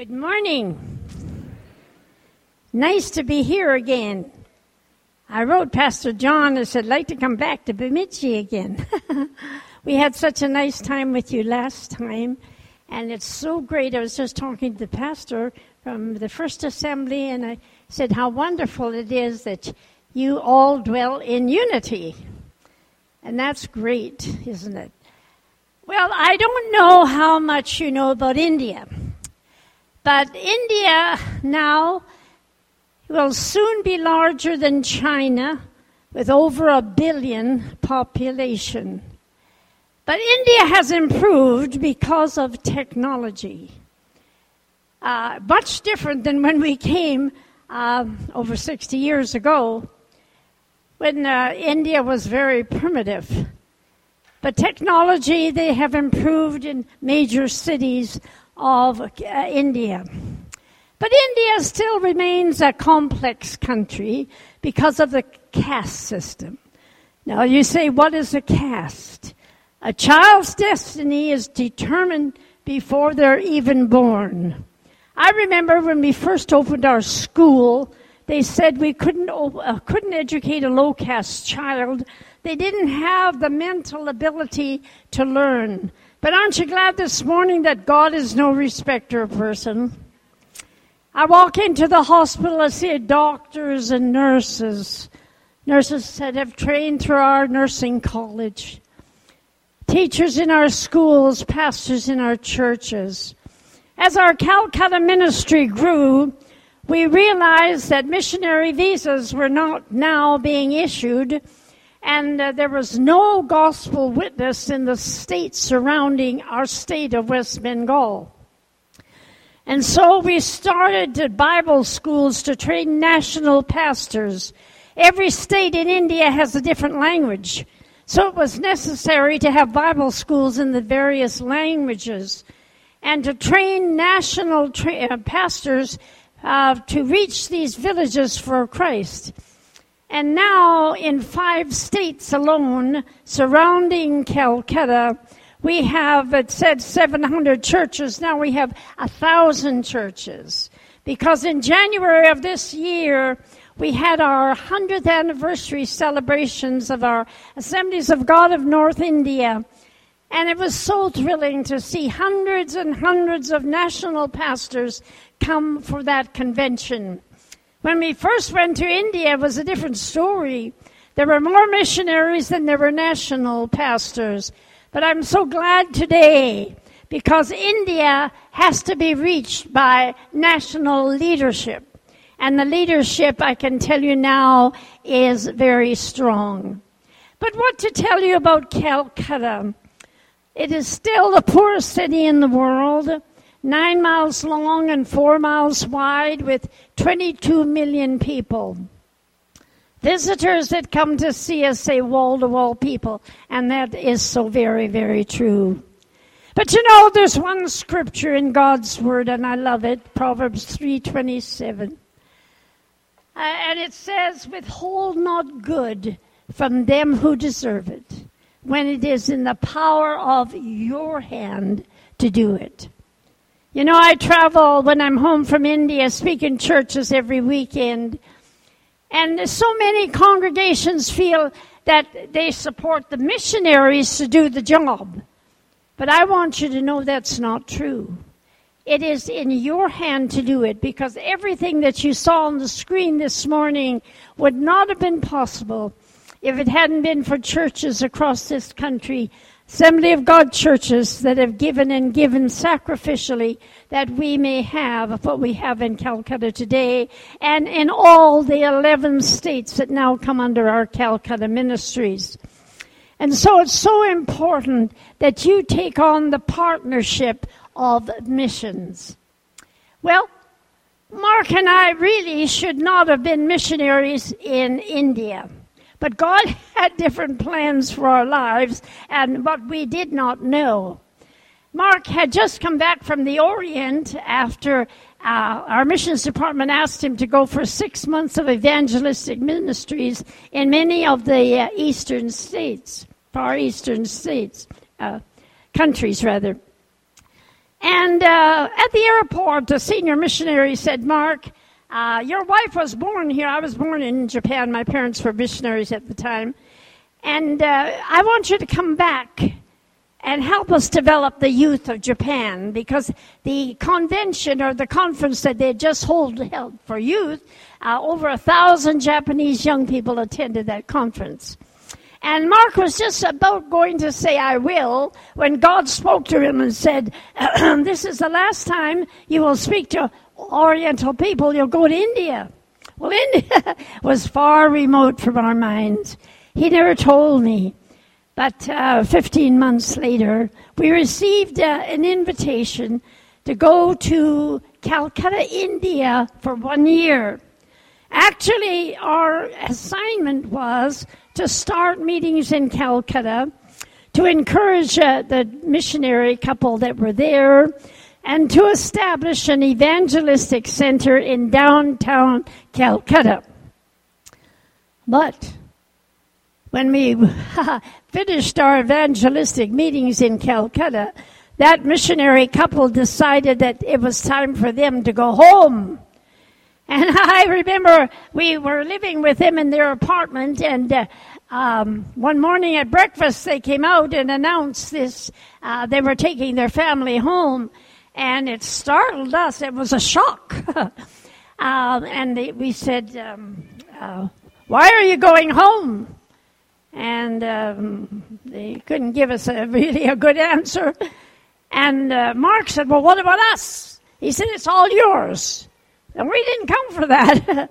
Good morning. Nice to be here again. I wrote Pastor John and said, I'd like to come back to Bemidji again. we had such a nice time with you last time, and it's so great. I was just talking to the pastor from the First Assembly, and I said how wonderful it is that you all dwell in unity. And that's great, isn't it? Well, I don't know how much you know about India. But India now will soon be larger than China with over a billion population. But India has improved because of technology. Uh, much different than when we came uh, over 60 years ago, when uh, India was very primitive. But technology, they have improved in major cities of uh, India. But India still remains a complex country because of the caste system. Now you say, what is a caste? A child's destiny is determined before they're even born. I remember when we first opened our school, they said we couldn't, uh, couldn't educate a low caste child. They didn't have the mental ability to learn. But aren't you glad this morning that God is no respecter of person? I walk into the hospital, I see doctors and nurses. Nurses that have trained through our nursing college. Teachers in our schools, pastors in our churches. As our Calcutta ministry grew, we realized that missionary visas were not now being issued and uh, there was no gospel witness in the state surrounding our state of West Bengal. And so we started Bible schools to train national pastors. Every state in India has a different language. So it was necessary to have Bible schools in the various languages and to train national tra- uh, pastors uh, to reach these villages for Christ. And now, in five states alone surrounding Calcutta, we have, it said 700 churches. Now we have a thousand churches. Because in January of this year, we had our 100th anniversary celebrations of our Assemblies of God of North India. And it was so thrilling to see hundreds and hundreds of national pastors come for that convention. When we first went to India, it was a different story. There were more missionaries than there were national pastors. But I'm so glad today because India has to be reached by national leadership. And the leadership, I can tell you now, is very strong. But what to tell you about Calcutta? It is still the poorest city in the world nine miles long and four miles wide with 22 million people. Visitors that come to see us say wall to wall people, and that is so very, very true. But you know, there's one scripture in God's word, and I love it, Proverbs 3:27. Uh, and it says, Withhold not good from them who deserve it, when it is in the power of your hand to do it. You know, I travel when I'm home from India, speak in churches every weekend. And so many congregations feel that they support the missionaries to do the job. But I want you to know that's not true. It is in your hand to do it because everything that you saw on the screen this morning would not have been possible if it hadn't been for churches across this country Assembly of God churches that have given and given sacrificially that we may have what we have in Calcutta today and in all the 11 states that now come under our Calcutta ministries. And so it's so important that you take on the partnership of missions. Well, Mark and I really should not have been missionaries in India. But God had different plans for our lives and what we did not know. Mark had just come back from the Orient after uh, our missions department asked him to go for six months of evangelistic ministries in many of the uh, eastern states, far eastern states, uh, countries rather. And uh, at the airport, the senior missionary said, Mark, uh, your wife was born here. I was born in Japan. My parents were missionaries at the time. And uh, I want you to come back and help us develop the youth of Japan because the convention or the conference that they just hold, held for youth, uh, over a thousand Japanese young people attended that conference. And Mark was just about going to say, I will, when God spoke to him and said, This is the last time you will speak to Oriental people. You'll go to India. Well, India was far remote from our minds. He never told me. But uh, 15 months later, we received uh, an invitation to go to Calcutta, India for one year. Actually, our assignment was to start meetings in Calcutta to encourage uh, the missionary couple that were there and to establish an evangelistic center in downtown Calcutta. But when we finished our evangelistic meetings in Calcutta, that missionary couple decided that it was time for them to go home. And I remember we were living with them in their apartment, and uh, um, one morning at breakfast, they came out and announced this. Uh, they were taking their family home, and it startled us. It was a shock. uh, and they, we said, um, uh, Why are you going home? And um, they couldn't give us a really a good answer. And uh, Mark said, Well, what about us? He said, It's all yours. And we didn't come for that.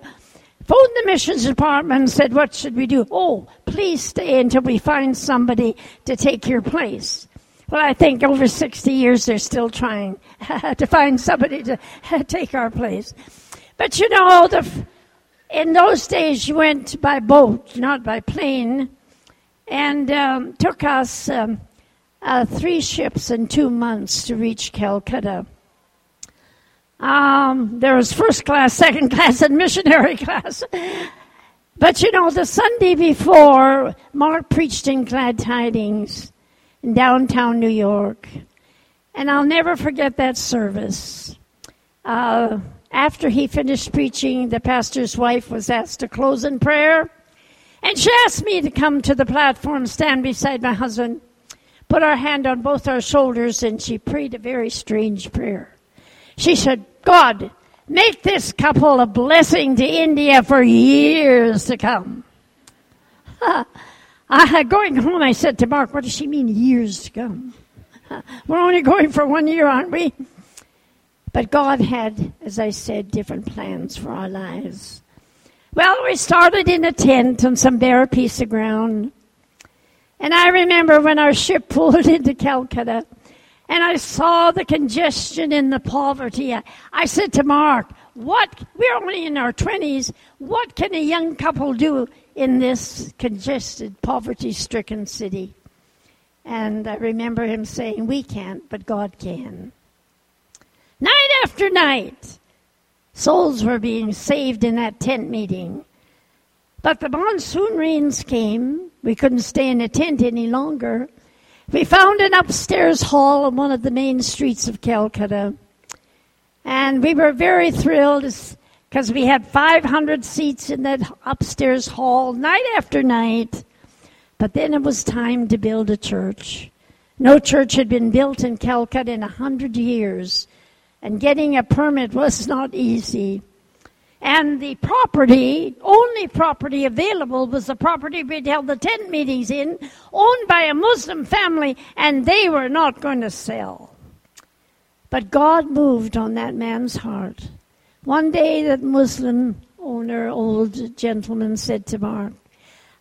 Phoned the missions department and said, What should we do? Oh, please stay until we find somebody to take your place. Well, I think over 60 years they're still trying to find somebody to take our place. But you know, the, in those days you went by boat, not by plane, and um, took us um, uh, three ships in two months to reach Calcutta. Um, there was first class, second class, and missionary class. But you know, the Sunday before, Mark preached in Glad Tidings in downtown New York. And I'll never forget that service. Uh, after he finished preaching, the pastor's wife was asked to close in prayer. And she asked me to come to the platform, stand beside my husband, put our hand on both our shoulders, and she prayed a very strange prayer. She said, God, make this couple a blessing to India for years to come. I, going home, I said to Mark, what does she mean, years to come? We're only going for one year, aren't we? But God had, as I said, different plans for our lives. Well, we started in a tent on some bare piece of ground. And I remember when our ship pulled into Calcutta, and I saw the congestion and the poverty. I, I said to Mark, what, we're only in our 20s, what can a young couple do in this congested, poverty stricken city? And I remember him saying, We can't, but God can. Night after night, souls were being saved in that tent meeting. But the monsoon rains came. We couldn't stay in a tent any longer. We found an upstairs hall on one of the main streets of Calcutta. And we were very thrilled because we had 500 seats in that upstairs hall night after night. But then it was time to build a church. No church had been built in Calcutta in a hundred years, and getting a permit was not easy. And the property, only property available was the property we'd held the tent meetings in, owned by a Muslim family, and they were not going to sell. But God moved on that man's heart. One day, that Muslim owner, old gentleman, said to Mark,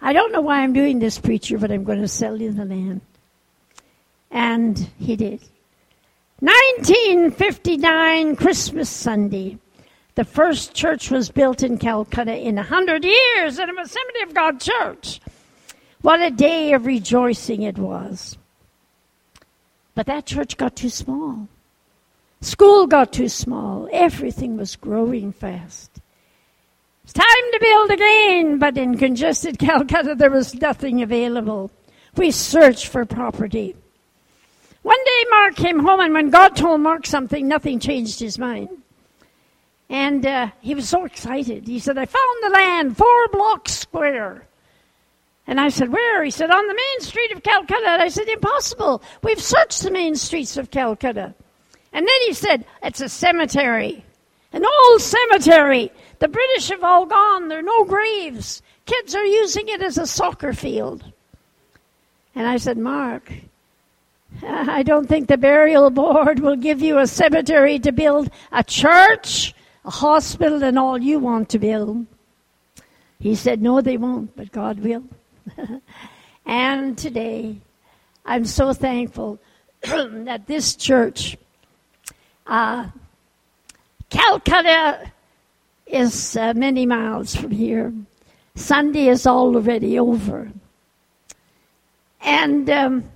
I don't know why I'm doing this, preacher, but I'm going to sell you the land. And he did. 1959, Christmas Sunday. The first church was built in Calcutta in a hundred years in a Assembly of God church. What a day of rejoicing it was. But that church got too small. School got too small. Everything was growing fast. It's time to build again, but in congested Calcutta there was nothing available. We searched for property. One day Mark came home, and when God told Mark something, nothing changed his mind. And uh, he was so excited. He said, I found the land, four blocks square. And I said, Where? He said, On the main street of Calcutta. And I said, Impossible. We've searched the main streets of Calcutta. And then he said, It's a cemetery. An old cemetery. The British have all gone. There are no graves. Kids are using it as a soccer field. And I said, Mark, I don't think the burial board will give you a cemetery to build a church, a hospital, and all you want to build. He said, No, they won't, but God will. and today, I'm so thankful that this church, uh, Calcutta, is uh, many miles from here. Sunday is already over. And um,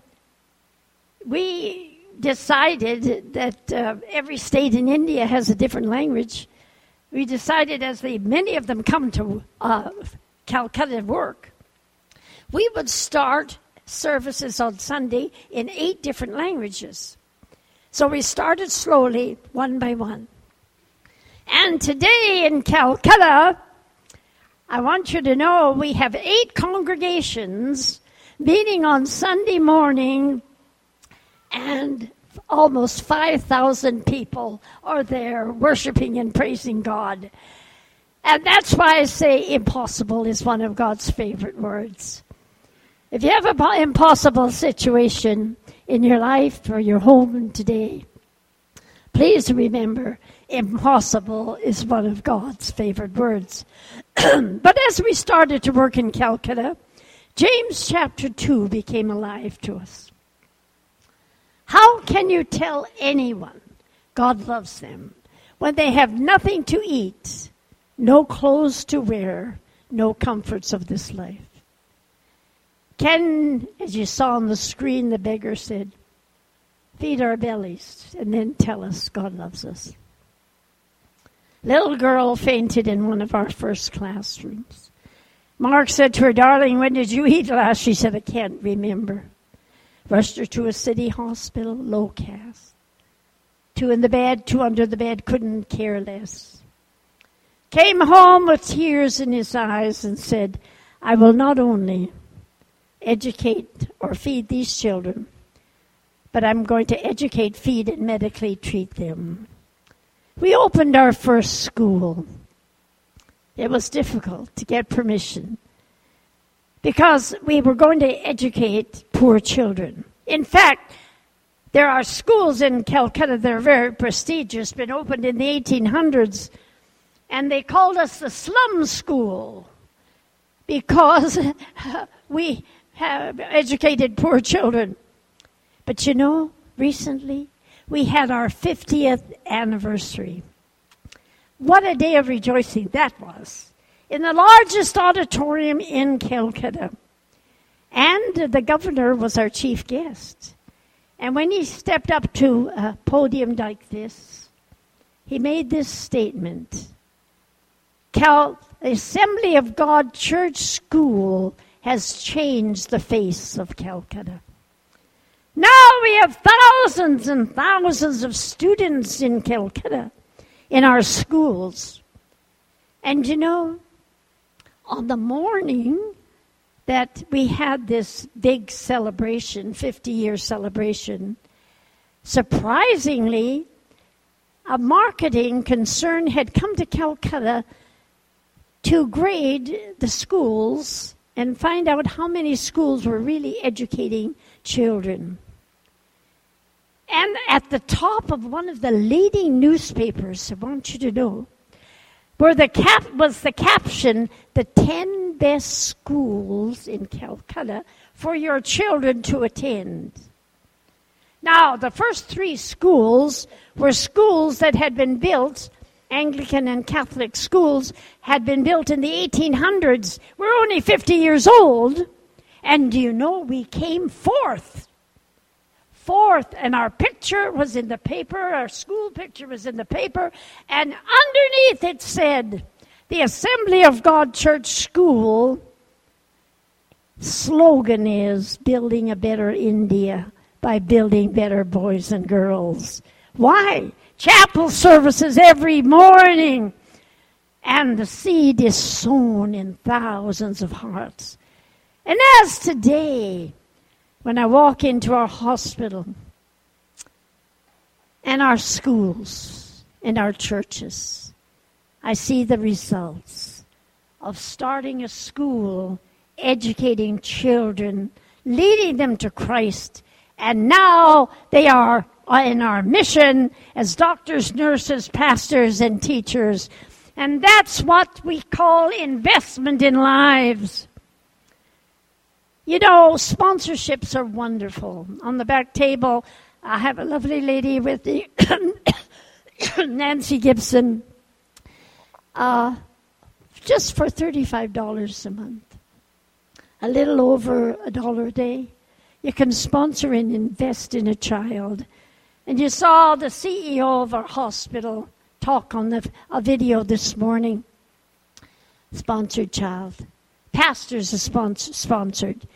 we decided that uh, every state in India has a different language. We decided, as many of them come to uh, Calcutta to work, we would start services on Sunday in eight different languages. So we started slowly, one by one. And today in Calcutta, I want you to know we have eight congregations meeting on Sunday morning, and almost 5,000 people are there worshiping and praising God. And that's why I say impossible is one of God's favorite words. If you have an impossible situation in your life or your home today, please remember impossible is one of God's favorite words. but as we started to work in Calcutta, James chapter 2 became alive to us. How can you tell anyone God loves them when they have nothing to eat, no clothes to wear, no comforts of this life? Can, as you saw on the screen, the beggar said, feed our bellies and then tell us God loves us. Little girl fainted in one of our first classrooms. Mark said to her, Darling, when did you eat last? She said, I can't remember. Rushed her to a city hospital, low caste. Two in the bed, two under the bed, couldn't care less. Came home with tears in his eyes and said, I will not only educate or feed these children, but I'm going to educate, feed, and medically treat them. We opened our first school. It was difficult to get permission because we were going to educate poor children. In fact, there are schools in Calcutta that are very prestigious, been opened in the 1800s, and they called us the slum school because we have educated poor children. But you know, recently we had our 50th anniversary. What a day of rejoicing that was. In the largest auditorium in Calcutta. And the governor was our chief guest. And when he stepped up to a podium like this, he made this statement Cal Assembly of God Church School has changed the face of Calcutta. Now we have thousands and thousands of students in Calcutta in our schools. And you know, on the morning that we had this big celebration, 50 year celebration, surprisingly, a marketing concern had come to Calcutta to grade the schools and find out how many schools were really educating children. And at the top of one of the leading newspapers, I want you to know, where the cap was the caption, the 10 best schools in Calcutta for your children to attend. Now, the first three schools were schools that had been built, Anglican and Catholic schools had been built in the 1800s. We're only 50 years old. And do you know we came fourth forth, and our picture was in the paper, our school picture was in the paper, and underneath it said, The Assembly of God Church School slogan is Building a Better India by building better boys and girls. Why? Chapel services every morning. And the seed is sown in thousands of hearts. And as today, when I walk into our hospital and our schools and our churches, I see the results of starting a school, educating children, leading them to Christ, and now they are in our mission as doctors, nurses, pastors, and teachers. And that's what we call investment in lives. You know, sponsorships are wonderful. On the back table, I have a lovely lady with Nancy Gibson, uh, just for $35 a month, a little over a dollar a day. You can sponsor and invest in a child. And you saw the CEO of our hospital talk on the, a video this morning. Sponsored child. Pastors are sponsor, sponsored.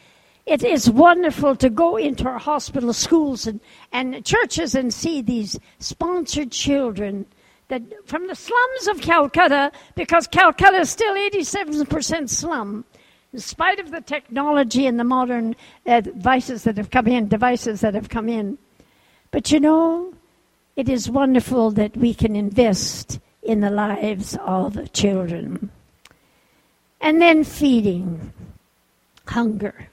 It is wonderful to go into our hospital, schools, and, and churches and see these sponsored children that from the slums of Calcutta, because Calcutta is still 87% slum, in spite of the technology and the modern uh, devices that have come in, devices that have come in. But you know, it is wonderful that we can invest in the lives of the children. And then feeding, hunger.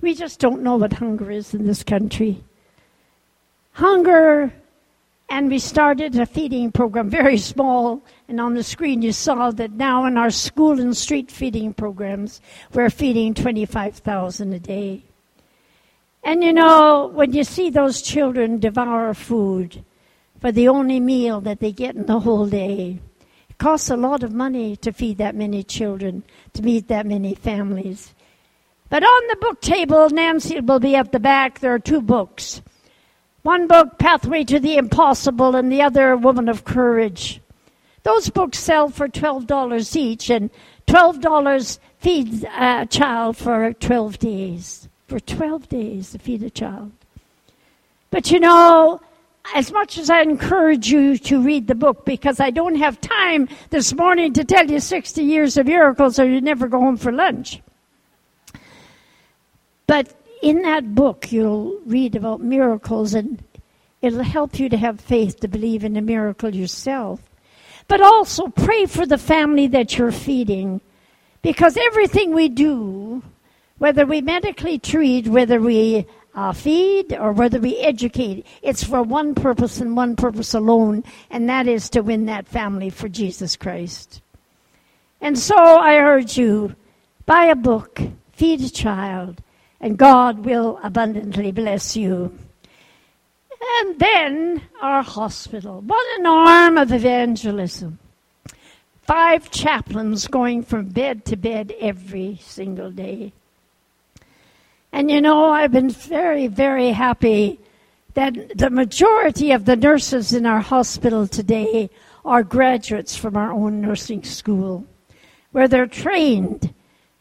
We just don't know what hunger is in this country. Hunger, and we started a feeding program, very small, and on the screen you saw that now in our school and street feeding programs, we're feeding 25,000 a day. And you know, when you see those children devour food for the only meal that they get in the whole day, it costs a lot of money to feed that many children, to meet that many families. But on the book table, Nancy will be at the back, there are two books. One book, Pathway to the Impossible, and the other, Woman of Courage. Those books sell for $12 each, and $12 feeds a child for 12 days for 12 days to feed a child. But you know, as much as I encourage you to read the book, because I don't have time this morning to tell you 60 years of miracles or you never go home for lunch. But in that book, you'll read about miracles and it'll help you to have faith to believe in a miracle yourself. But also pray for the family that you're feeding. Because everything we do whether we medically treat, whether we uh, feed, or whether we educate, it's for one purpose and one purpose alone, and that is to win that family for Jesus Christ. And so I urge you buy a book, feed a child, and God will abundantly bless you. And then our hospital. What an arm of evangelism. Five chaplains going from bed to bed every single day. And you know, I've been very, very happy that the majority of the nurses in our hospital today are graduates from our own nursing school, where they're trained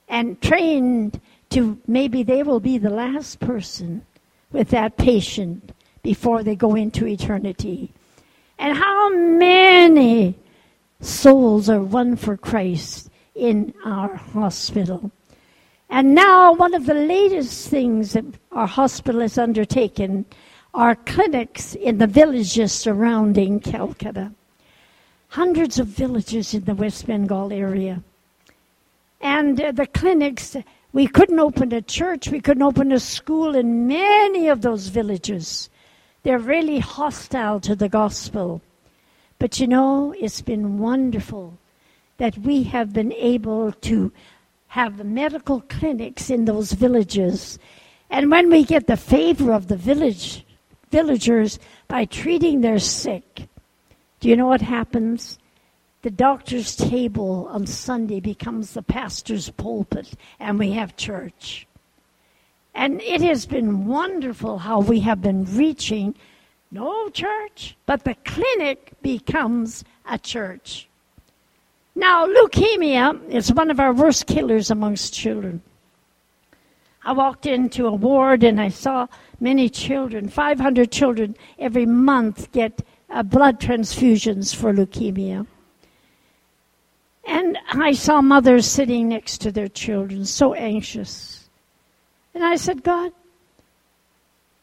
and trained to maybe they will be the last person with that patient before they go into eternity. And how many souls are won for Christ in our hospital? And now, one of the latest things that our hospital has undertaken are clinics in the villages surrounding Calcutta. Hundreds of villages in the West Bengal area. And uh, the clinics, we couldn't open a church, we couldn't open a school in many of those villages. They're really hostile to the gospel. But you know, it's been wonderful that we have been able to have the medical clinics in those villages. And when we get the favor of the village villagers by treating their sick, do you know what happens? The doctor's table on Sunday becomes the pastor's pulpit, and we have church. And it has been wonderful how we have been reaching no church, but the clinic becomes a church. Now, leukemia is one of our worst killers amongst children. I walked into a ward and I saw many children, 500 children every month get uh, blood transfusions for leukemia. And I saw mothers sitting next to their children, so anxious. And I said, God,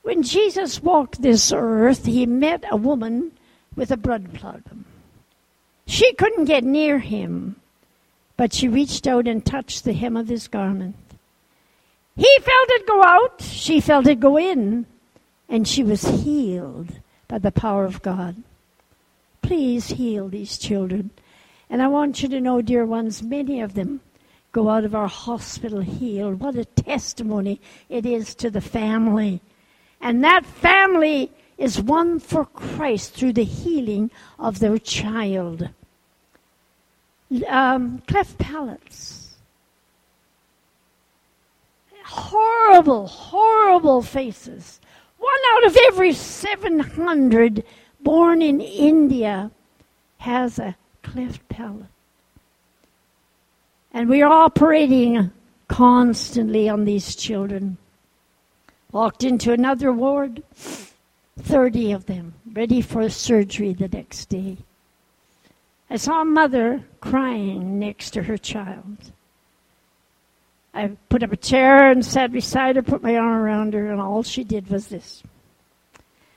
when Jesus walked this earth, he met a woman with a blood problem. She couldn't get near him, but she reached out and touched the hem of his garment. He felt it go out, she felt it go in, and she was healed by the power of God. Please heal these children. And I want you to know, dear ones, many of them go out of our hospital healed. What a testimony it is to the family. And that family is won for Christ through the healing of their child. Um, cleft palates. Horrible, horrible faces. One out of every 700 born in India has a cleft palate. And we are operating constantly on these children. Walked into another ward, 30 of them, ready for surgery the next day. I saw a mother crying next to her child. I put up a chair and sat beside her, put my arm around her, and all she did was this.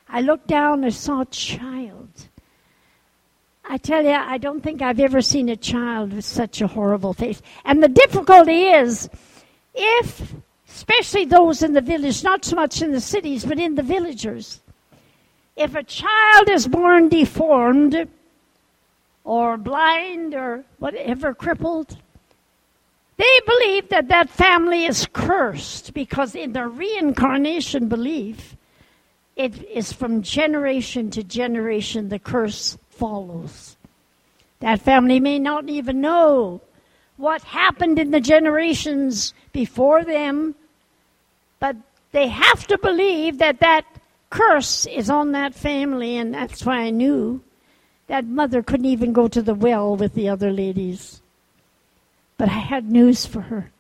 I looked down and saw a child. I tell you, I don't think I've ever seen a child with such a horrible face. And the difficulty is, if, especially those in the village, not so much in the cities, but in the villagers, if a child is born deformed or blind or whatever, crippled, they believe that that family is cursed because in the reincarnation belief, it is from generation to generation the curse follows. That family may not even know what happened in the generations before them, but they have to believe that that curse is on that family, and that's why I knew that mother couldn't even go to the well with the other ladies. But I had news for her.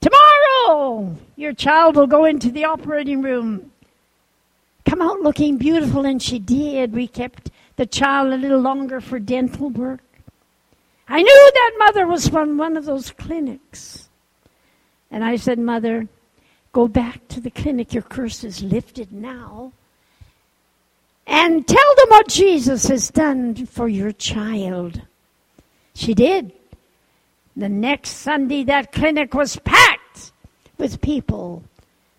Tomorrow, your child will go into the operating room. Come out looking beautiful, and she did. We kept the child a little longer for dental work. I knew that mother was from one of those clinics. And I said, Mother, go back to the clinic. Your curse is lifted now. And tell them what Jesus has done for your child. She did. The next Sunday, that clinic was packed with people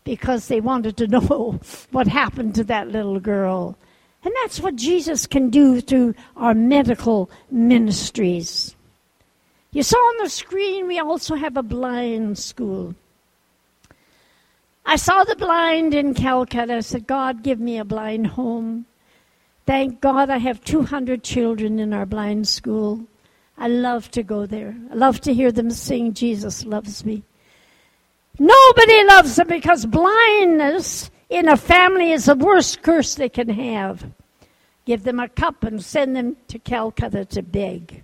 because they wanted to know what happened to that little girl. And that's what Jesus can do through our medical ministries. You saw on the screen we also have a blind school. I saw the blind in Calcutta. I said, God, give me a blind home. Thank God I have 200 children in our blind school. I love to go there. I love to hear them sing, Jesus loves me. Nobody loves them because blindness in a family is the worst curse they can have. Give them a cup and send them to Calcutta to beg.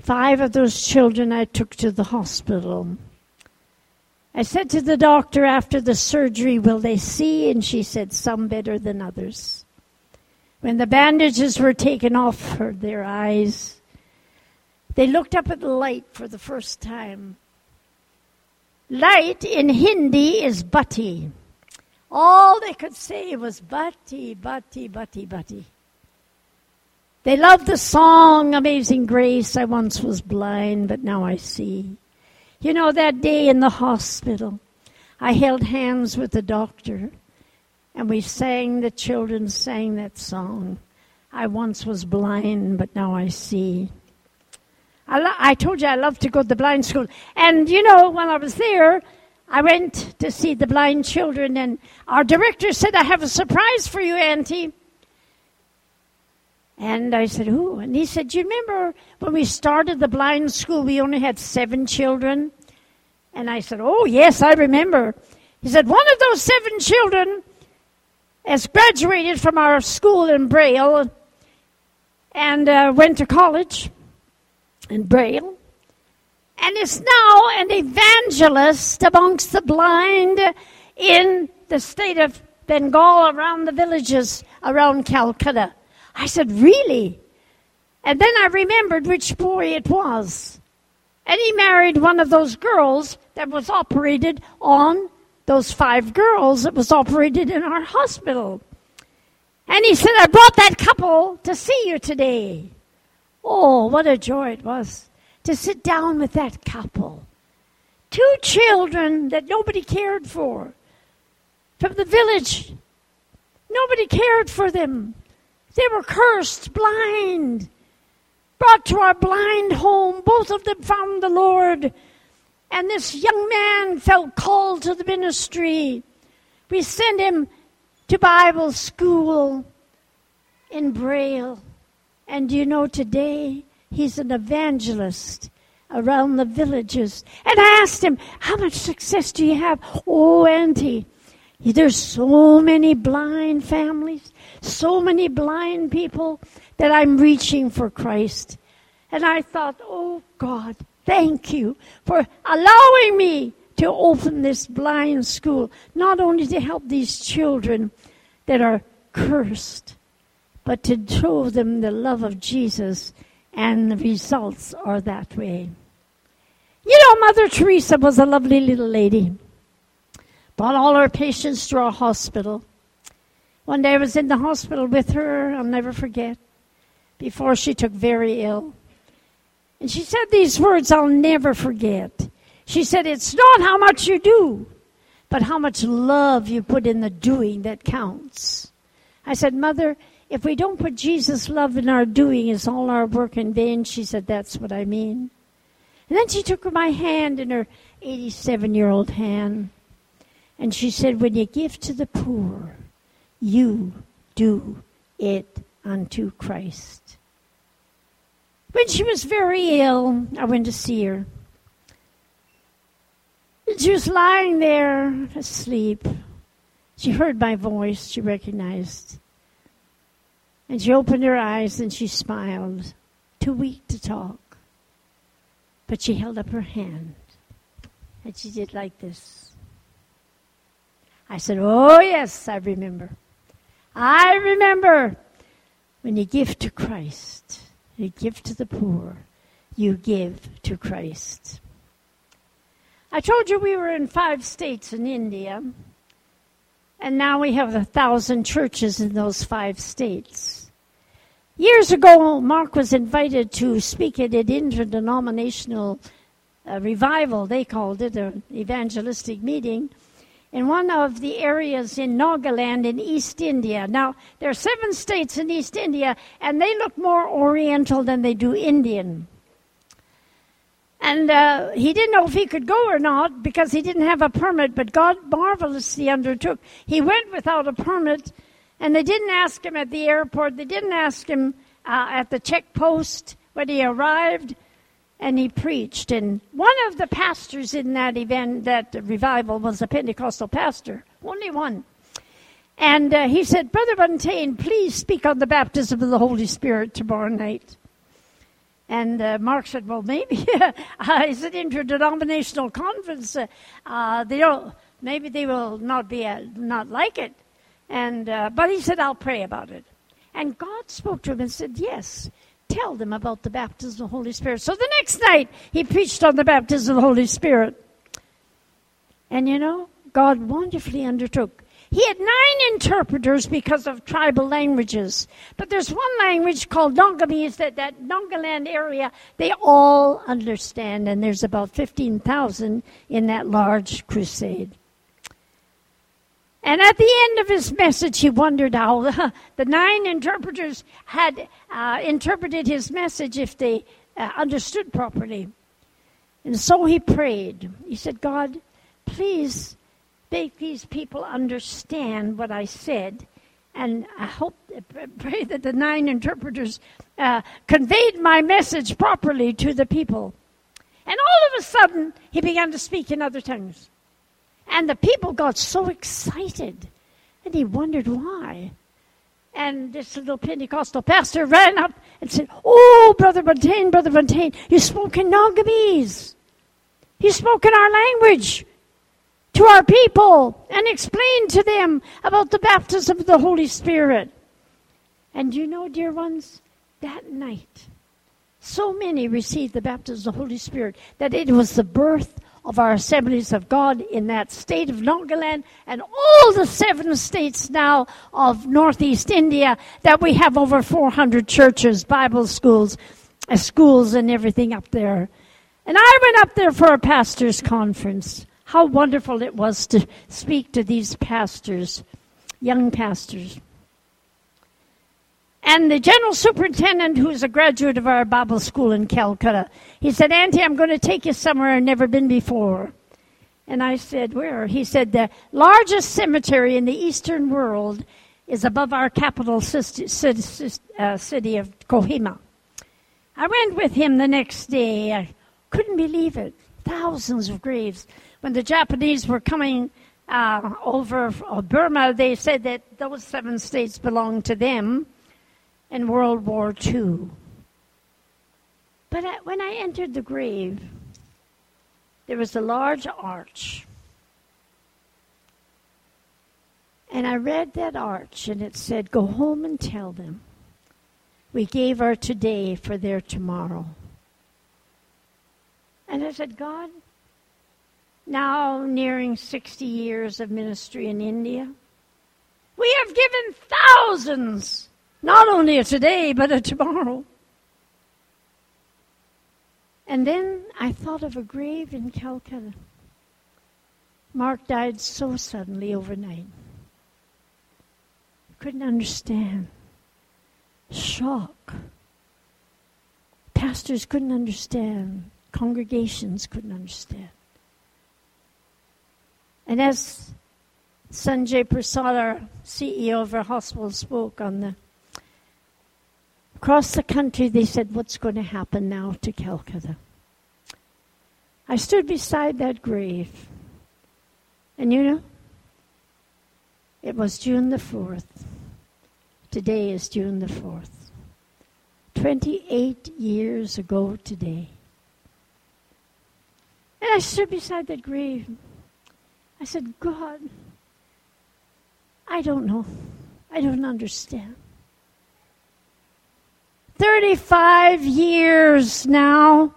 Five of those children I took to the hospital. I said to the doctor after the surgery, Will they see? And she said, Some better than others. When the bandages were taken off her, their eyes, they looked up at the light for the first time. Light in Hindi is bati. All they could say was bati, bati, bati, bati. They loved the song Amazing Grace. I once was blind, but now I see. You know, that day in the hospital, I held hands with the doctor and we sang, the children sang that song. I once was blind, but now I see. I, lo- I told you I love to go to the blind school. And you know, when I was there, I went to see the blind children, and our director said, I have a surprise for you, Auntie. And I said, Who? And he said, Do you remember when we started the blind school, we only had seven children? And I said, Oh, yes, I remember. He said, One of those seven children has graduated from our school in Braille and uh, went to college in Braille. and is now an evangelist amongst the blind in the state of Bengal around the villages around Calcutta. I said, Really? And then I remembered which boy it was. And he married one of those girls that was operated on, those five girls that was operated in our hospital. And he said, I brought that couple to see you today. Oh, what a joy it was to sit down with that couple. Two children that nobody cared for from the village. Nobody cared for them. They were cursed, blind, brought to our blind home. Both of them found the Lord. And this young man felt called to the ministry. We sent him to Bible school in Braille. And you know, today he's an evangelist around the villages. And I asked him, How much success do you have? Oh, Auntie, there's so many blind families, so many blind people that I'm reaching for Christ. And I thought, Oh, God, thank you for allowing me to open this blind school, not only to help these children that are cursed, but to show them the love of Jesus, and the results are that way. You know, Mother Teresa was a lovely little lady. Brought all her patients to our hospital. One day I was in the hospital with her, I'll never forget, before she took very ill. And she said these words I'll never forget. She said, It's not how much you do, but how much love you put in the doing that counts. I said, Mother, if we don't put Jesus' love in our doing, is all our work in vain? She said, That's what I mean. And then she took my hand in her 87 year old hand. And she said, When you give to the poor, you do it unto Christ. When she was very ill, I went to see her. She was lying there asleep. She heard my voice, she recognized. And she opened her eyes and she smiled, too weak to talk. But she held up her hand and she did like this. I said, Oh, yes, I remember. I remember when you give to Christ, you give to the poor, you give to Christ. I told you we were in five states in India, and now we have a thousand churches in those five states. Years ago, Mark was invited to speak at an interdenominational uh, revival, they called it, an evangelistic meeting, in one of the areas in Nagaland in East India. Now, there are seven states in East India, and they look more Oriental than they do Indian. And uh, he didn't know if he could go or not because he didn't have a permit, but God marvelously undertook. He went without a permit and they didn't ask him at the airport, they didn't ask him uh, at the check post when he arrived, and he preached. And one of the pastors in that event, that revival, was a Pentecostal pastor, only one. And uh, he said, Brother Buntain, please speak on the baptism of the Holy Spirit tomorrow night. And uh, Mark said, Well, maybe. uh, it's an interdenominational conference. Uh, they don't, maybe they will not be uh, not like it. And, uh, but he said, I'll pray about it. And God spoke to him and said, Yes, tell them about the baptism of the Holy Spirit. So the next night, he preached on the baptism of the Holy Spirit. And you know, God wonderfully undertook. He had nine interpreters because of tribal languages. But there's one language called Nagamese that that Nagaland area, they all understand. And there's about 15,000 in that large crusade. And at the end of his message, he wondered how the nine interpreters had uh, interpreted his message if they uh, understood properly. And so he prayed. He said, God, please make these people understand what I said. And I hope, pray that the nine interpreters uh, conveyed my message properly to the people. And all of a sudden, he began to speak in other tongues. And the people got so excited. And he wondered why. And this little Pentecostal pastor ran up and said, Oh, Brother Buntain, Brother Buntain, you spoke in Nagamese. He spoke in our language to our people and explained to them about the baptism of the Holy Spirit. And you know, dear ones, that night, so many received the baptism of the Holy Spirit that it was the birth of our assemblies of God in that state of Nagaland and all the seven states now of Northeast India that we have over 400 churches, Bible schools, uh, schools and everything up there. And I went up there for a pastor's conference. How wonderful it was to speak to these pastors, young pastors. And the general superintendent, who's a graduate of our Bible school in Calcutta, he said, Auntie, I'm going to take you somewhere I've never been before. And I said, Where? He said, The largest cemetery in the Eastern world is above our capital uh, city of Kohima. I went with him the next day. I couldn't believe it. Thousands of graves. When the Japanese were coming uh, over Burma, they said that those seven states belonged to them in World War II. But when I entered the grave, there was a large arch. And I read that arch, and it said, Go home and tell them we gave our today for their tomorrow. And I said, God, now nearing 60 years of ministry in India, we have given thousands not only a today, but a tomorrow. And then I thought of a grave in Calcutta. Mark died so suddenly overnight. Couldn't understand. Shock. Pastors couldn't understand. Congregations couldn't understand. And as Sanjay Prasad, our CEO of our hospital, spoke on the Across the country, they said, What's going to happen now to Calcutta? I stood beside that grave. And you know, it was June the 4th. Today is June the 4th. 28 years ago today. And I stood beside that grave. I said, God, I don't know. I don't understand. 35 years now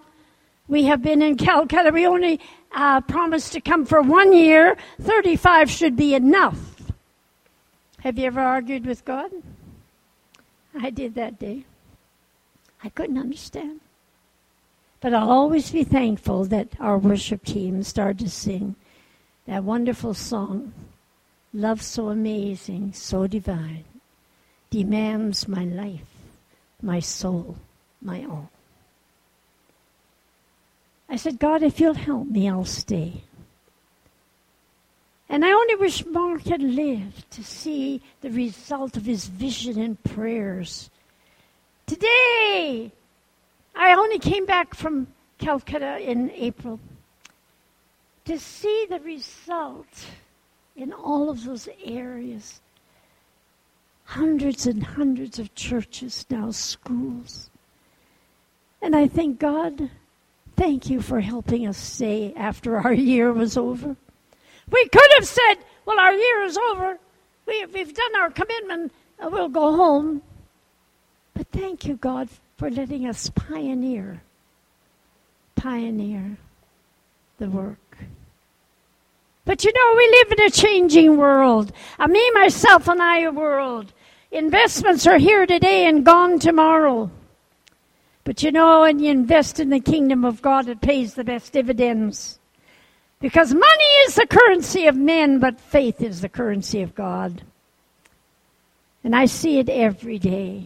we have been in Calcutta. We only uh, promised to come for one year. 35 should be enough. Have you ever argued with God? I did that day. I couldn't understand. But I'll always be thankful that our worship team started to sing that wonderful song, Love So Amazing, So Divine, demands my life my soul, my own. I said, God, if you'll help me, I'll stay. And I only wish Mark had lived to see the result of his vision and prayers. Today, I only came back from Calcutta in April to see the result in all of those areas hundreds and hundreds of churches, now schools. And I think, God, thank you for helping us stay after our year was over. We could have said, well, our year is over. We, we've done our commitment. Uh, we'll go home. But thank you, God, for letting us pioneer, pioneer the work. But you know, we live in a changing world. A me, myself, and I world. Investments are here today and gone tomorrow. But you know, when you invest in the kingdom of God, it pays the best dividends. Because money is the currency of men, but faith is the currency of God. And I see it every day.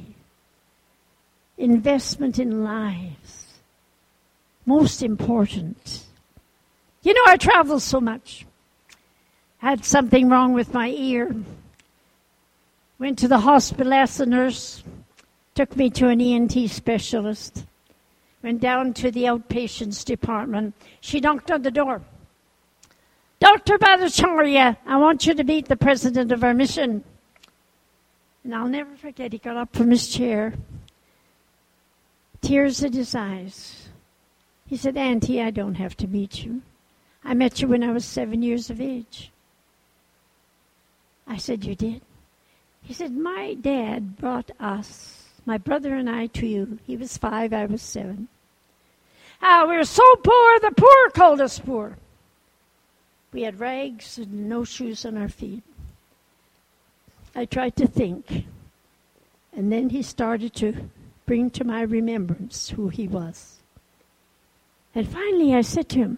Investment in lives. Most important. You know, I travel so much. I had something wrong with my ear. Went to the hospital, asked the nurse, took me to an ENT specialist. Went down to the outpatients department. She knocked on the door. Dr. Bhattacharya, I want you to meet the president of our mission. And I'll never forget, he got up from his chair, tears in his eyes. He said, Auntie, I don't have to meet you. I met you when I was seven years of age. I said, You did? He said, My dad brought us, my brother and I, to you. He was five, I was seven. Ah, we were so poor, the poor called us poor. We had rags and no shoes on our feet. I tried to think. And then he started to bring to my remembrance who he was. And finally I said to him,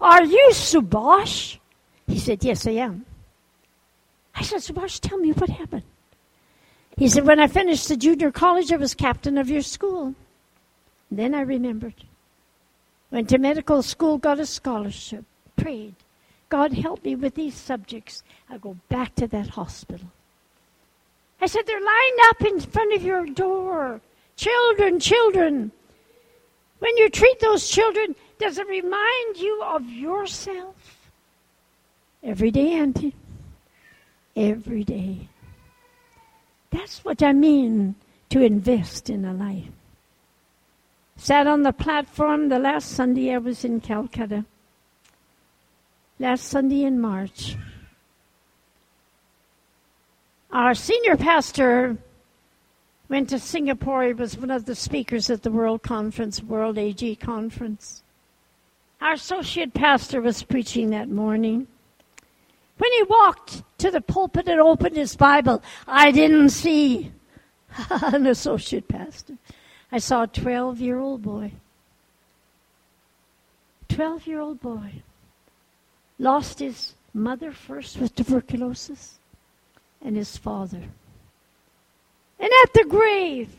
Are you Subhash? He said, Yes, I am. I said, Subhash, tell me what happened. He said, When I finished the junior college, I was captain of your school. then I remembered. Went to medical school, got a scholarship, prayed. God help me with these subjects. I go back to that hospital. I said, They're lined up in front of your door. Children, children. When you treat those children, does it remind you of yourself? Every day, Auntie. Every day. That's what I mean to invest in a life. Sat on the platform the last Sunday I was in Calcutta. Last Sunday in March. Our senior pastor went to Singapore. He was one of the speakers at the World Conference, World AG Conference. Our associate pastor was preaching that morning. When he walked to the pulpit and opened his Bible, I didn't see an associate pastor. I saw a 12 year old boy. 12 year old boy. Lost his mother first with tuberculosis and his father. And at the grave,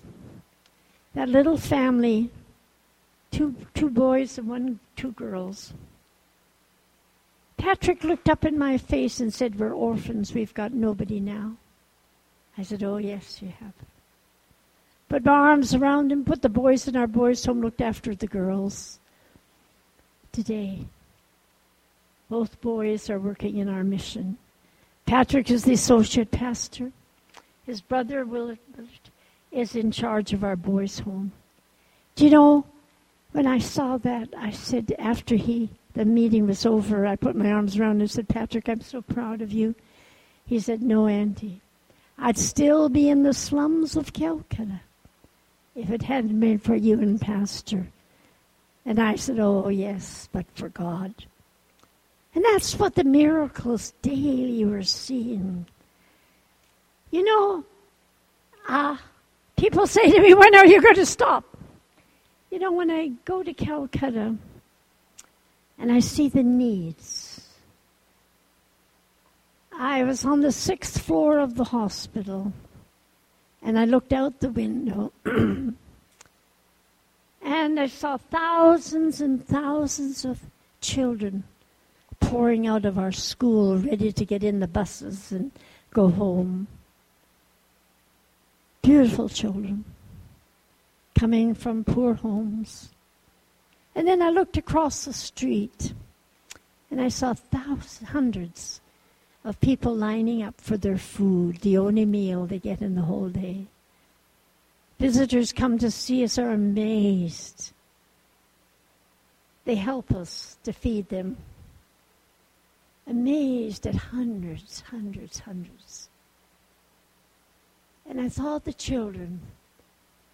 that little family, two, two boys and one, two girls. Patrick looked up in my face and said, We're orphans. We've got nobody now. I said, Oh, yes, you have. Put my arms around him, put the boys in our boys' home, looked after the girls. Today, both boys are working in our mission. Patrick is the associate pastor. His brother Willard is in charge of our boys' home. Do you know, when I saw that, I said after he the meeting was over, I put my arms around him and said, Patrick, I'm so proud of you. He said, No, Auntie. I'd still be in the slums of Calcutta if it hadn't been for you and Pastor. And I said, Oh, yes, but for God. And that's what the miracles daily were seeing. You know, uh, people say to me, when are you going to stop? You know, when I go to Calcutta and I see the needs, I was on the sixth floor of the hospital and I looked out the window and I saw thousands and thousands of children pouring out of our school, ready to get in the buses and go home. Beautiful children coming from poor homes. And then I looked across the street and I saw thousands, hundreds of people lining up for their food, the only meal they get in the whole day. Visitors come to see us are amazed. They help us to feed them amazed at hundreds, hundreds, hundreds. And I thought the children,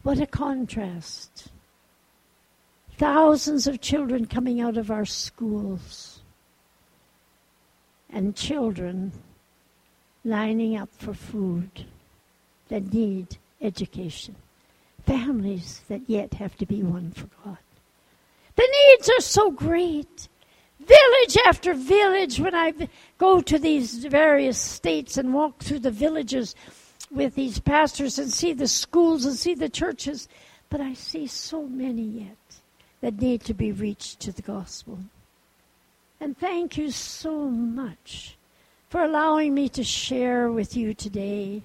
what a contrast. Thousands of children coming out of our schools, and children lining up for food that need education. Families that yet have to be won for God. The needs are so great village after village when I go to these various states and walk through the villages with these pastors and see the schools and see the churches. But I see so many yet that need to be reached to the gospel. And thank you so much for allowing me to share with you today.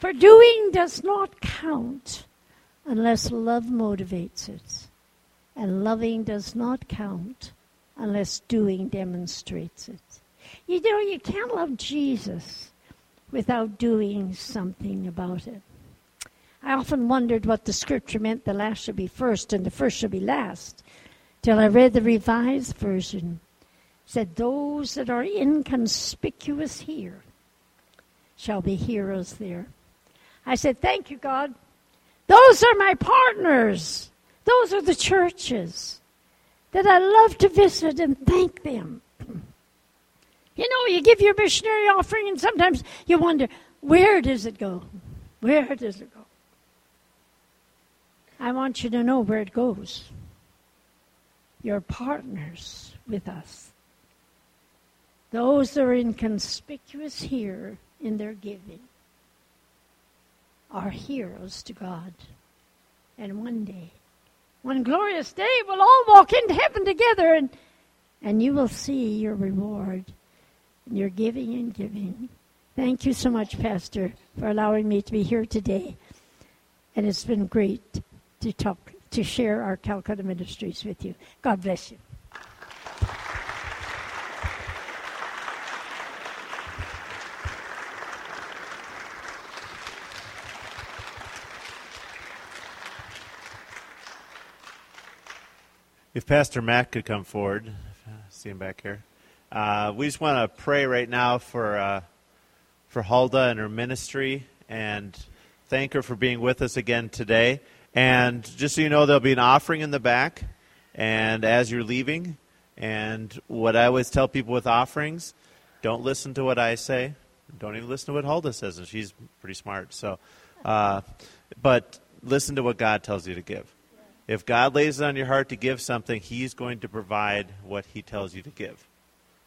For doing does not count unless love motivates it. And loving does not count unless doing demonstrates it. You know, you can't love Jesus without doing something about it. I often wondered what the scripture meant the last should be first and the first should be last. till I read the Revised Version. Said, Those that are inconspicuous here shall be heroes there. I said, Thank you, God. Those are my partners. Those are the churches that I love to visit and thank them. You know, you give your missionary offering, and sometimes you wonder, where does it go? Where does it go? I want you to know where it goes. You're partners with us. Those that are inconspicuous here in their giving are heroes to God. And one day, one glorious day, we'll all walk into heaven together and, and you will see your reward. And you're giving and giving. Thank you so much, Pastor, for allowing me to be here today. And it's been great to talk, to share our Calcutta ministries with you. God bless you. If Pastor Matt could come forward, see him back here. Uh, we just want to pray right now for uh, for Huldah and her ministry, and thank her for being with us again today. And just so you know, there'll be an offering in the back, and as you're leaving, and what I always tell people with offerings, don't listen to what I say. Don't even listen to what Huldah says, and she's pretty smart. So, uh, but listen to what God tells you to give. If God lays it on your heart to give something, He's going to provide what He tells you to give.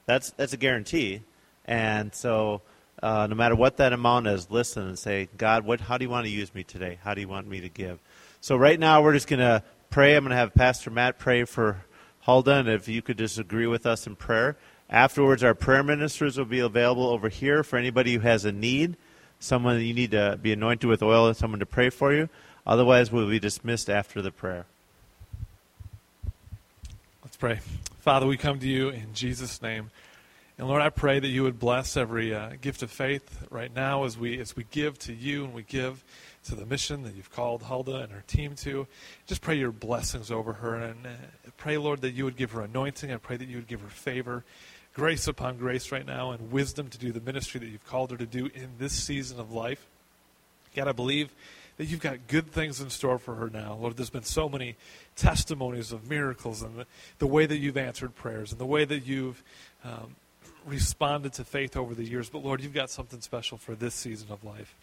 That's that's a guarantee. And so, uh, no matter what that amount is, listen and say, God, what? How do you want to use me today? How do you want me to give? So right now, we're just going to pray. I'm going to have Pastor Matt pray for Huldah, and if you could just agree with us in prayer. Afterwards, our prayer ministers will be available over here for anybody who has a need, someone you need to be anointed with oil, and someone to pray for you. Otherwise, we'll be dismissed after the prayer. Let's pray. Father, we come to you in Jesus' name. And Lord, I pray that you would bless every uh, gift of faith right now as we as we give to you and we give to the mission that you've called Huldah and her team to. Just pray your blessings over her and uh, pray, Lord, that you would give her anointing. I pray that you would give her favor, grace upon grace right now, and wisdom to do the ministry that you've called her to do in this season of life. God, I believe that you've got good things in store for her now. Lord, there's been so many testimonies of miracles and the, the way that you've answered prayers and the way that you've um, responded to faith over the years. But Lord, you've got something special for this season of life.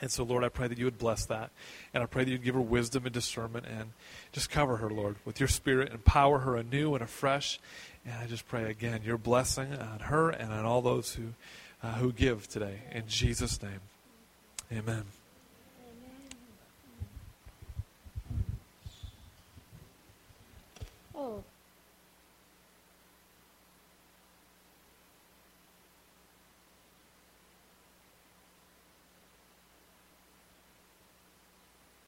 And so, Lord, I pray that you would bless that. And I pray that you'd give her wisdom and discernment and just cover her, Lord, with your spirit, empower her anew and afresh. And I just pray again your blessing on her and on all those who, uh, who give today. In Jesus' name, amen.